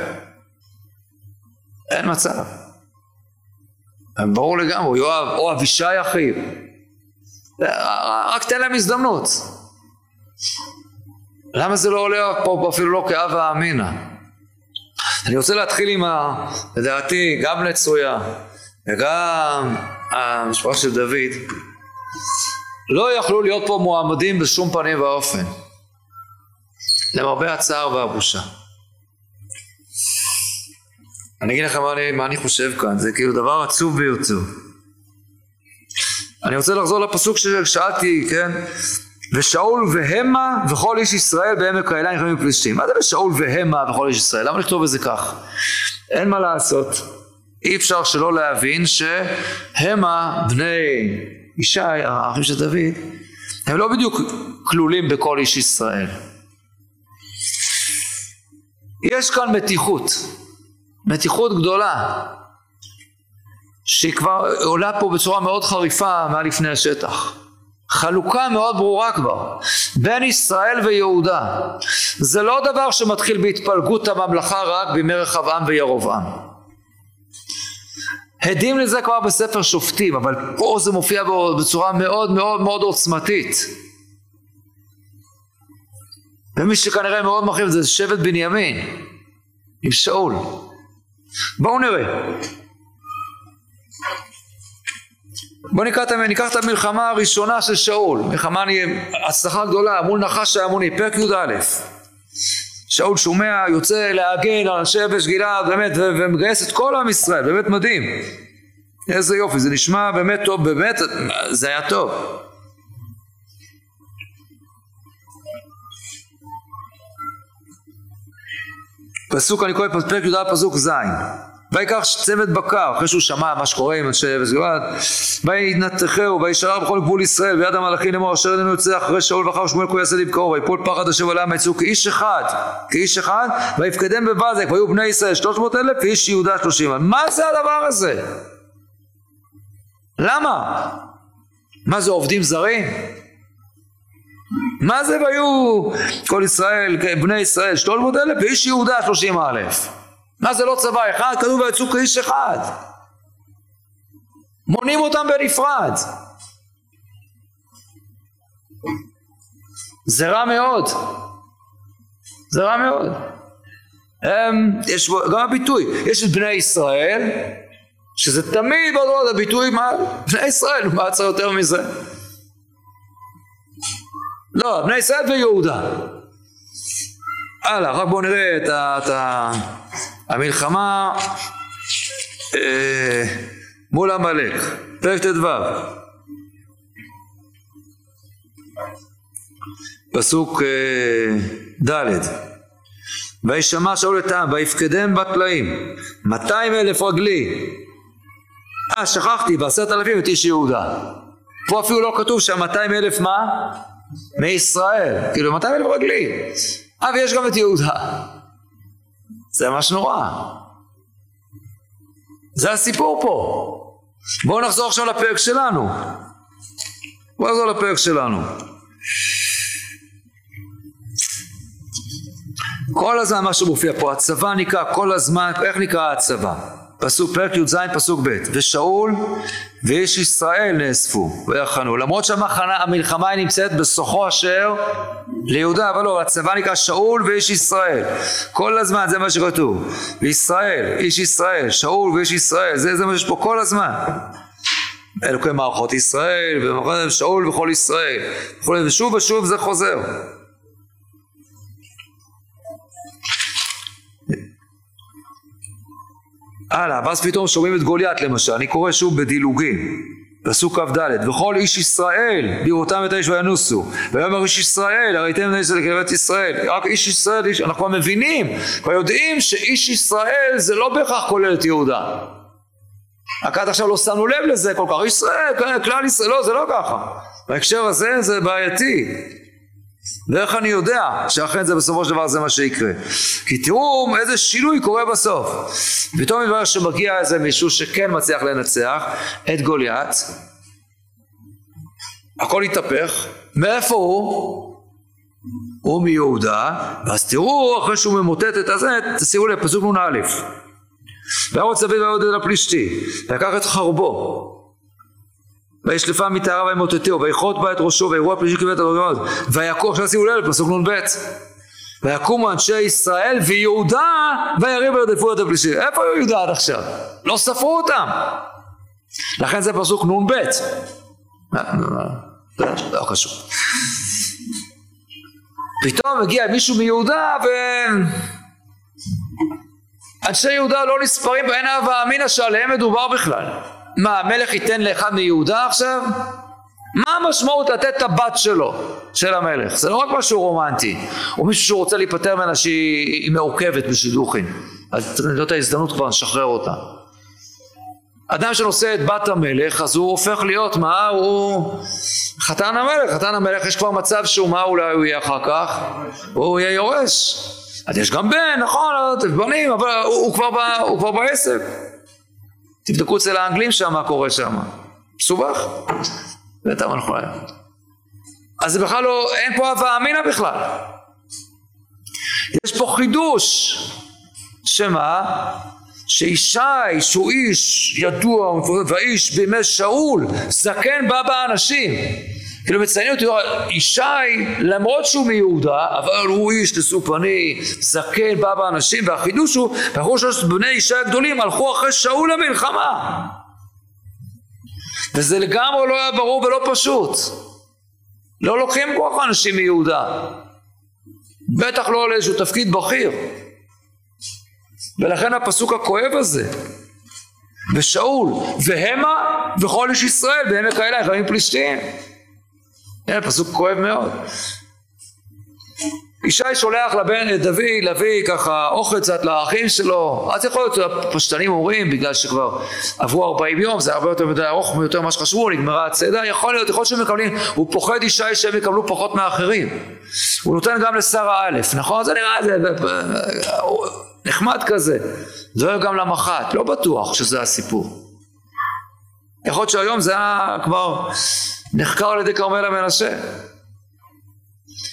[SPEAKER 2] אין מצב. ברור לגמרי, יואב או אבישי אחיו. רק תן להם הזדמנות. למה זה לא עולה פה אפילו לא כאבה אמינא? אני רוצה להתחיל עם. לדעתי גם לצויה וגם המשפחה של דוד לא יכלו להיות פה מועמדים בשום פנים ואופן למרבה הצער והבושה אני אגיד לכם מה אני, מה אני חושב כאן זה כאילו דבר עצוב ביותר אני רוצה לחזור לפסוק ששאלתי כן ושאול והמה וכל איש ישראל בעמק האלה נכנסים פלישתים. מה זה ושאול והמה וכל איש ישראל? למה לכתוב את זה כך? אין מה לעשות. אי אפשר שלא להבין שהמה בני ישי, האחים של דוד, הם לא בדיוק כלולים בכל איש ישראל. יש כאן מתיחות, מתיחות גדולה, שהיא כבר עולה פה בצורה מאוד חריפה מעל לפני השטח. חלוקה מאוד ברורה כבר בין ישראל ויהודה. זה לא דבר שמתחיל בהתפלגות הממלכה רק בימי רחבעם וירובעם הדים לזה כבר בספר שופטים אבל פה זה מופיע בצורה מאוד מאוד מאוד עוצמתית ומי שכנראה מאוד מכיר זה שבט בנימין עם שאול בואו נראה בוא ניקח, ניקח את המלחמה הראשונה של שאול, מלחמה הצלחה גדולה מול נחש העמוני, פרק י"א. שאול שומע, יוצא להגן על יבש גלעד, באמת, ומגייס את כל עם ישראל, באמת מדהים. איזה יופי, זה נשמע באמת טוב, באמת, זה היה טוב. פסוק, אני קורא פרק י"א פסוק ז' ויקח צוות בקר, אחרי שהוא שמע מה שקורה עם אנשי אבס גלעד, וינתחהו, וישאר בכל גבול ישראל, ויד המלאכים לאמור, אשר איננו יוצא אחרי שאול ואחר שמואל כה יעשה לבקרו, ויפול פחד השב עליהם ויצאו כאיש אחד, כאיש אחד, ויפקדם בבזק, והיו בני ישראל שלוש מאות אלף, ואיש יהודה שלושים. מה זה הדבר הזה? למה? מה זה עובדים זרים? מה זה והיו כל ישראל, בני ישראל שלוש מאות אלף, ואיש יהודה שלושים אלף? מה זה לא צבא אחד? כתוב ויצאו כאיש אחד. מונים אותם בנפרד. זה רע מאוד. זה רע מאוד. הם, יש גם הביטוי, יש את בני ישראל, שזה תמיד בדור הביטוי מה, בני ישראל, מה צריך יותר מזה? לא, בני ישראל ויהודה. הלאה, רק בואו נראה את ה... את ה המלחמה אה, מול עמלק, פרק ט"ו פסוק אה, ד' וישמע שאול את העם ויפקדם בטלאים 200 אלף רגלי. אה שכחתי בעשרת אלפים את איש יהודה. פה אפילו לא כתוב שהמאתיים אלף מה? מישראל כאילו 200 אלף רגלי אה ויש גם את יהודה זה ממש נורא. זה הסיפור פה. בואו נחזור עכשיו לפרק שלנו. בואו נחזור לפרק שלנו. כל הזמן מה שמופיע פה, הצבא נקרא כל הזמן, איך נקרא הצבא? פסוק פרק י"ז פסוק ב' ושאול ואיש ישראל נאספו ויחנו למרות שהמלחמה היא נמצאת בסוחו אשר ליהודה אבל לא הצבא נקרא שאול ואיש ישראל. כל הזמן זה מה שכתוב. וישראל איש ישראל שאול ואיש ישראל זה, זה מה שיש פה כל הזמן. אלוקי מערכות ישראל ושאול וכל ישראל. ושוב ושוב זה חוזר הלאה, ואז פתאום שומעים את גוליית למשל, אני קורא שוב בדילוגים, פסוק כ"ד, וכל איש ישראל בראותם את האש וינוסו, ויאמר איש ישראל, הראיתם את לקרבת ישראל, רק איש ישראל, איש, אנחנו כבר מבינים, כבר יודעים שאיש ישראל זה לא בהכרח כולל את יהודה. רק עד עכשיו לא שמנו לב לזה כל כך, ישראל, כלל ישראל, לא, זה לא ככה. בהקשר הזה זה בעייתי. ואיך אני יודע שאכן זה בסופו של דבר זה מה שיקרה? כי תראו איזה שינוי קורה בסוף. פתאום מתברר שמגיע איזה מישהו שכן מצליח לנצח את גוליית. הכל התהפך. מאיפה הוא? הוא מיהודה, ואז תראו אחרי שהוא ממוטט את הזה, תשימו לב, פסוק נ"א. וירוץ דוד ויעוד אל הפלישתי, ויקח את חרבו, וישלפה מטהרה וימוטטהו, ויכרות בה את ראשו, ויראו הפלישתי כבד הדרגות, ויקום, עכשיו שימו לב, פסוק נ"ב. ויקומו אנשי ישראל ויהודה ויריבו וירדפו את הפלישתים. איפה היו יהודה עד עכשיו? לא ספרו אותם. לכן זה פסוק נ"ב. לא חשוב. פתאום מגיע מישהו מיהודה ו... אנשי יהודה לא נספרים ואין הווה אמינא שעליהם מדובר בכלל. מה, המלך ייתן לאחד מיהודה עכשיו? מה המשמעות לתת את הבת שלו, של המלך? זה לא רק משהו רומנטי, או מישהו שרוצה להיפטר ממנה שהיא מעוכבת בשידוכים. אז זאת ההזדמנות כבר לשחרר אותה. אדם שנושא את בת המלך, אז הוא הופך להיות, מה? הוא חתן המלך. חתן המלך יש כבר מצב שהוא, מה אולי הוא יהיה אחר כך? הוא יהיה יורש. אז יש גם בן, נכון, בנים, אבל הוא, הוא, כבר, הוא כבר בעסק. תבדקו אצל האנגלים שם מה קורה שם. מסובך. אנחנו היום. אז זה בכלל לא, אין פה הווה אמינא בכלל. יש פה חידוש. שמה? שישי שהוא איש ידוע והאיש בימי שאול זקן בא באנשים כאילו מציינים אותי ישי למרות שהוא מיהודה אבל הוא איש נשוא פנים זקן בא באנשים והחידוש הוא ואנחנו שלושת בני ישי הגדולים הלכו אחרי שאול למלחמה. וזה לגמרי לא היה ברור ולא פשוט. לא לוקחים כוח אנשים מיהודה. בטח לא לאיזשהו תפקיד בכיר. ולכן הפסוק הכואב הזה ושאול והמה וכל איש ישראל בעמק האלה חיים פלישתים כן, פסוק כואב מאוד. ישי שולח לבן דוד להביא ככה אוכל קצת לאחים שלו. אז יכול להיות הפשטנים אומרים בגלל שכבר עברו 40 יום זה הרבה יותר מדי ארוך יותר ממה שחשבו נגמרה הצדה יכול להיות יכול להיות שהם מקבלים הוא פוחד ישי שהם יקבלו פחות מאחרים. הוא נותן גם לשרה א' נכון? זה נראה זה נחמד כזה. דואג גם למח"ט לא בטוח שזה הסיפור. יכול להיות שהיום זה היה כבר נחקר על ידי כרמלה מנשה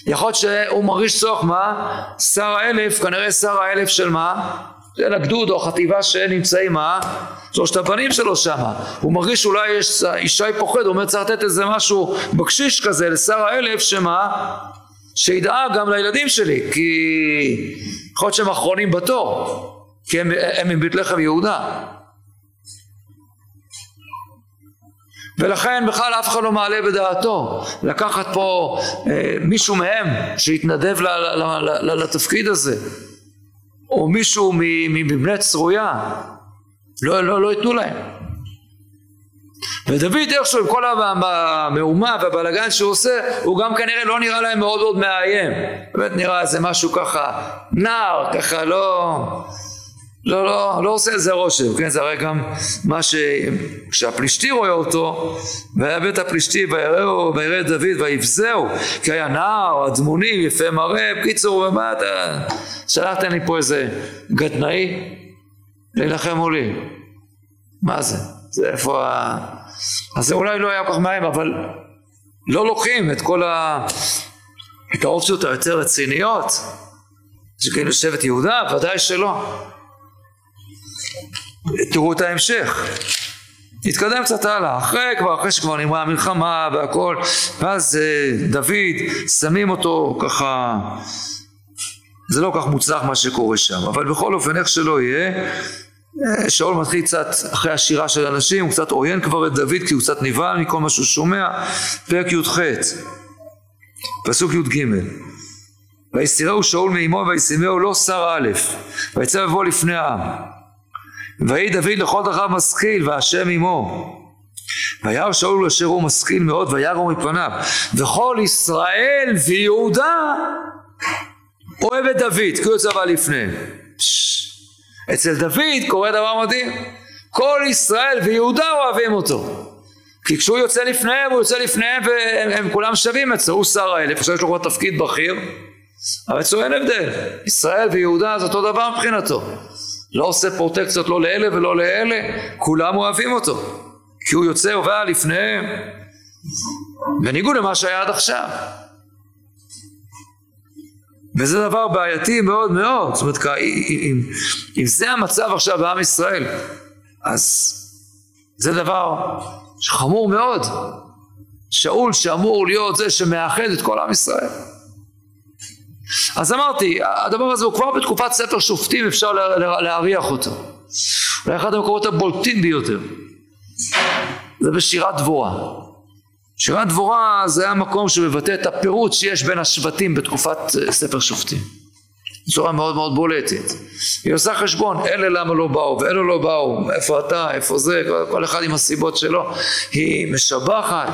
[SPEAKER 2] יכול להיות שהוא מרגיש צורך מה? שר האלף, כנראה שר האלף של מה? של הגדוד או החטיבה שנמצאים מה? שלושת הבנים שלו שם הוא מרגיש שאולי יש ישי פוחד הוא אומר צריך לתת איזה משהו בקשיש כזה לשר האלף שמה? שידאג גם לילדים שלי כי יכול להיות שהם אחרונים בתור כי הם מבית לחם יהודה ולכן בכלל אף אחד לא מעלה בדעתו לקחת פה אה, מישהו מהם שיתנדב ל, ל, ל, ל, לתפקיד הזה או מישהו מבני צרויה. לא, לא, לא ייתנו להם. ודוד איכשהו עם כל המהומה והבלגן שהוא עושה הוא גם כנראה לא נראה להם מאוד מאוד מאיים. באמת נראה איזה משהו ככה נער ככה לא לא, לא, לא עושה איזה רושם, כן, זה הרי גם מה ש... כשהפלישתי רואה אותו, בית הפלישתי ויראו, וירא דוד ויבזהו, כי היה נער, אדמוני, יפה מראה, בקיצור, ומה אתה... שלחתם לי פה איזה גדנאי להילחם מולי. מה זה? זה איפה ה... אז זה אולי לא היה כל כך מים, אבל לא לוקחים את כל ה... את האופציות היותר רציניות, שכאילו שבט יהודה, ודאי שלא. תראו את ההמשך. נתקדם קצת הלאה, אחרי כבר, אחרי שכבר נגמרה המלחמה והכל, ואז אה, דוד, שמים אותו ככה, זה לא כך מוצלח מה שקורה שם, אבל בכל אופן איך שלא יהיה, אה, שאול מתחיל קצת אחרי השירה של אנשים, הוא קצת עוין כבר את דוד כי הוא קצת נבהל מכל מה שהוא שומע, פרק י"ח, פסוק י"ג. ויסתירהו שאול מאמו וישימהו לא שר א', ויצא ובוא לפני העם ויהי דוד לכל דרכיו משכיל והשם עמו. וירא שאול אשר הוא משכיל מאוד וירא מפניו. וכל ישראל ויהודה אוהב את דוד כי הוא יוצא בא לפניהם. אצל דוד קורה דבר מדהים. כל ישראל ויהודה אוהבים אותו. כי כשהוא יוצא לפניהם הוא יוצא לפניהם והם כולם שווים אצלו. הוא שר האלף עכשיו יש לו כבר תפקיד בכיר. אבל אצלו אין הבדל. ישראל ויהודה זה אותו דבר מבחינתו לא עושה פרוטקציות לא לאלה ולא לאלה, כולם אוהבים אותו, כי הוא יוצא ובא לפניהם, בניגוד למה שהיה עד עכשיו. וזה דבר בעייתי מאוד מאוד, זאת אומרת, אם, אם זה המצב עכשיו בעם ישראל, אז זה דבר חמור מאוד. שאול שאמור להיות זה שמאחד את כל עם ישראל. אז אמרתי, הדבר הזה הוא כבר בתקופת ספר שופטים אפשר להריח אותו. אולי אחד המקומות הבולטים ביותר. זה בשירת דבורה. שירת דבורה זה המקום שמבטא את הפירוט שיש בין השבטים בתקופת אה, ספר שופטים. בצורה מאוד מאוד בולטת. היא עושה חשבון, אלה למה לא באו ואלה לא באו, איפה אתה, איפה זה, כל אחד עם הסיבות שלו. היא משבחת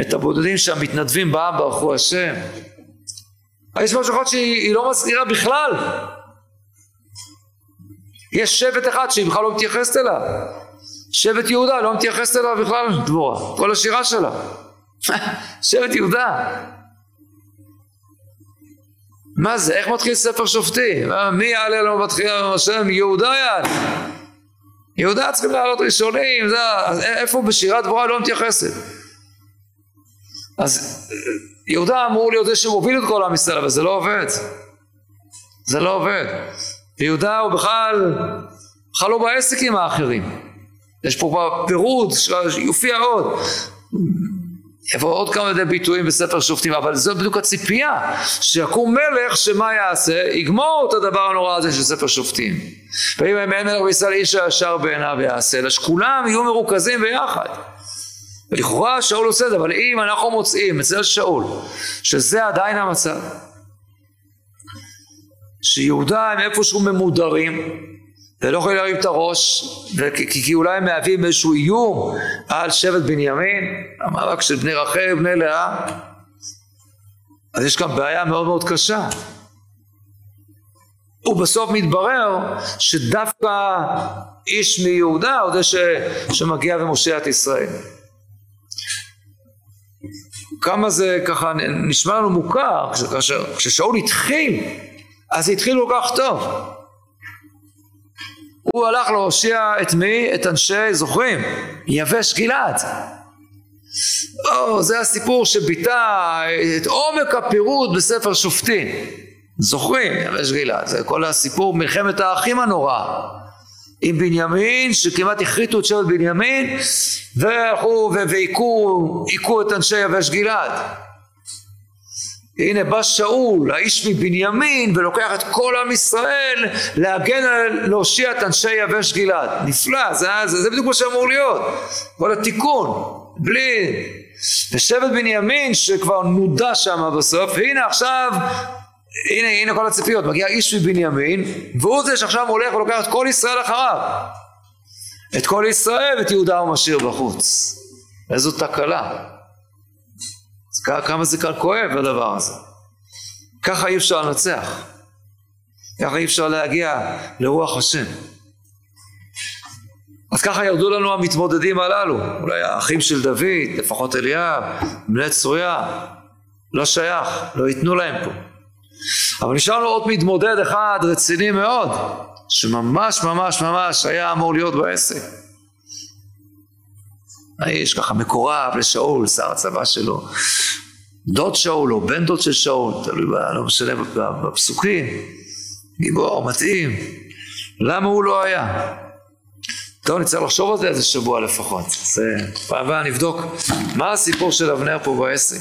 [SPEAKER 2] את הבודדים שהמתנדבים בעם ברכו השם. יש משהו אחד שהיא לא מזכירה בכלל. יש שבט אחד שהיא בכלל לא מתייחסת אליו. שבט יהודה לא מתייחסת אליו בכלל דבורה, כל השירה שלה. [laughs] שבט יהודה. מה זה? איך מתחיל ספר שופטים? מי יעלה לנו בתחילה השם? יהודה יעלה. יהודה צריכים לעלות ראשונים, זה, איפה בשירת דבורה לא מתייחסת? אז יהודה אמור להיות זה שמוביל את כל עם ישראל, אבל זה לא עובד. זה לא עובד. יהודה הוא בכלל, בכלל לא בעסק עם האחרים. יש פה פירוט שיופיע עוד. יבוא עוד כמה מיני ביטויים בספר שופטים, אבל זו בדיוק הציפייה, שיקום מלך שמה יעשה? יגמור את הדבר הנורא הזה של ספר שופטים. ואם אין מלך בישראל איש הישר בעיניו יעשה, אלא שכולם יהיו מרוכזים ביחד. ולכאורה שאול עושה את זה, אבל אם אנחנו מוצאים אצל שאול, שזה עדיין המצב, שיהודה הם איפשהו ממודרים, ולא יכולים להרים את הראש, כי, כי אולי הם מהווים איזשהו איום על שבט בנימין, המאבק של בני רחל ובני לאה, אז יש כאן בעיה מאוד מאוד קשה. ובסוף מתברר שדווקא איש מיהודה הוא זה שמגיע ומושיע את ישראל. כמה זה ככה נשמע לנו מוכר, כששאול התחיל, אז התחיל כל כך טוב. הוא הלך להושיע את מי? את אנשי, זוכרים? יבש גלעד. או, זה הסיפור שביטא את עומק הפירוט בספר שופטים. זוכרים? יבש גלעד. זה כל הסיפור מלחמת האחים הנוראה. עם בנימין, שכמעט הכריתו את שבט בנימין, והלכו והיכו את אנשי יבש גלעד. הנה בא שאול, האיש מבנימין, ולוקח את כל עם ישראל להגן על, להושיע את אנשי יבש גלעד. נפלא, זה, זה, זה בדיוק מה שאמור להיות. כל התיקון, בלי... ושבט בנימין שכבר נודע שם בסוף, והנה עכשיו, הנה, הנה כל הציפיות, מגיע איש מבנימין, והוא זה שעכשיו הולך ולוקח את כל ישראל אחריו. את כל ישראל ואת יהודה הוא משאיר בחוץ. איזו תקלה. כמה זה כאן כואב הדבר הזה. ככה אי אפשר לנצח. ככה אי אפשר להגיע לרוח השם. אז ככה ירדו לנו המתמודדים הללו, אולי האחים של דוד, לפחות אליאב, בני צרויה, לא שייך, לא ייתנו להם פה. אבל נשאר לנו עוד מתמודד אחד רציני מאוד, שממש ממש ממש היה אמור להיות בעסק. האיש ככה מקורב לשאול, שר הצבא שלו, דוד שאול או בן דוד של שאול, תלוי, לא משנה, בפסוקים, גיבור, מתאים. למה הוא לא היה? טוב, נצטרך לחשוב על זה איזה שבוע לפחות. אז פעם הבאה נבדוק מה הסיפור של אבנר פה בעסק.